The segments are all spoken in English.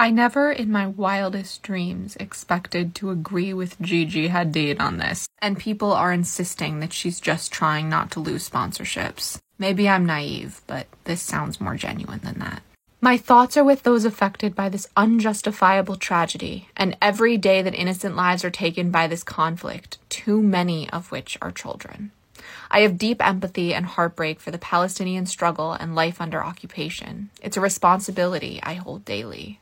I never in my wildest dreams expected to agree with Gigi Hadid on this, and people are insisting that she's just trying not to lose sponsorships. Maybe I'm naive, but this sounds more genuine than that. My thoughts are with those affected by this unjustifiable tragedy, and every day that innocent lives are taken by this conflict, too many of which are children. I have deep empathy and heartbreak for the Palestinian struggle and life under occupation. It's a responsibility I hold daily.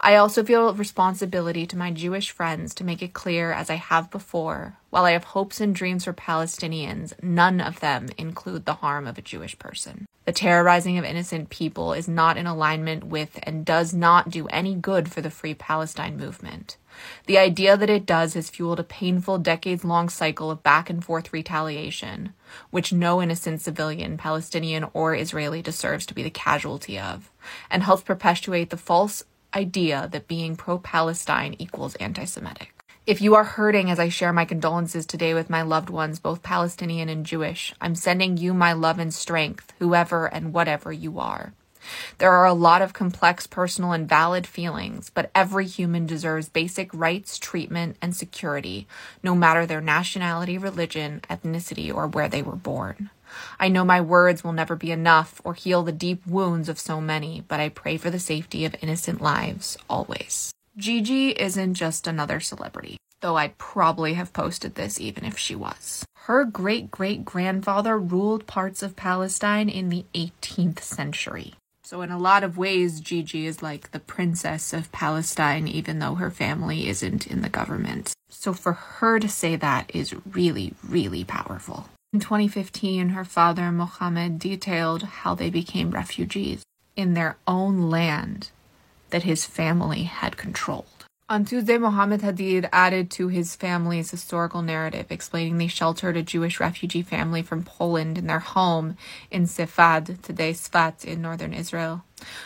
I also feel responsibility to my Jewish friends to make it clear, as I have before, while I have hopes and dreams for Palestinians, none of them include the harm of a Jewish person. The terrorizing of innocent people is not in alignment with and does not do any good for the Free Palestine movement. The idea that it does has fueled a painful decades long cycle of back and forth retaliation, which no innocent civilian, Palestinian or Israeli, deserves to be the casualty of, and helps perpetuate the false idea that being pro Palestine equals anti Semitic. If you are hurting as I share my condolences today with my loved ones, both Palestinian and Jewish, I'm sending you my love and strength, whoever and whatever you are. There are a lot of complex, personal, and valid feelings, but every human deserves basic rights, treatment, and security, no matter their nationality, religion, ethnicity, or where they were born. I know my words will never be enough or heal the deep wounds of so many, but I pray for the safety of innocent lives always. Gigi isn't just another celebrity, though I'd probably have posted this even if she was. Her great great grandfather ruled parts of Palestine in the 18th century. So, in a lot of ways, Gigi is like the princess of Palestine, even though her family isn't in the government. So, for her to say that is really, really powerful. In 2015, her father, Mohammed, detailed how they became refugees in their own land that his family had controlled. On Tuesday, Mohammed Hadid added to his family's historical narrative, explaining they sheltered a Jewish refugee family from Poland in their home in Sefad, today Sfat in northern Israel,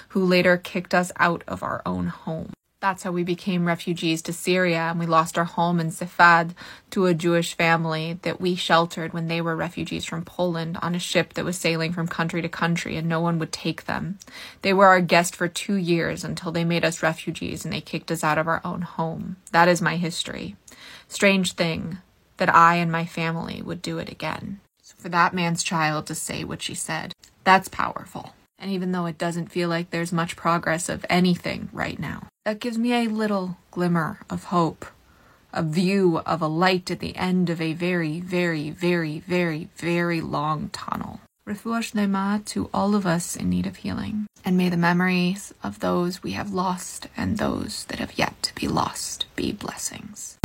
who later kicked us out of our own home. That's how we became refugees to Syria, and we lost our home in Sefad to a Jewish family that we sheltered when they were refugees from Poland on a ship that was sailing from country to country, and no one would take them. They were our guest for two years until they made us refugees and they kicked us out of our own home. That is my history. Strange thing that I and my family would do it again. So for that man's child to say what she said, that's powerful. And even though it doesn't feel like there's much progress of anything right now, that gives me a little glimmer of hope, a view of a light at the end of a very, very, very, very, very long tunnel. Refuah shlema to all of us in need of healing, and may the memories of those we have lost and those that have yet to be lost be blessings.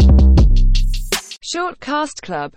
Shortcast Club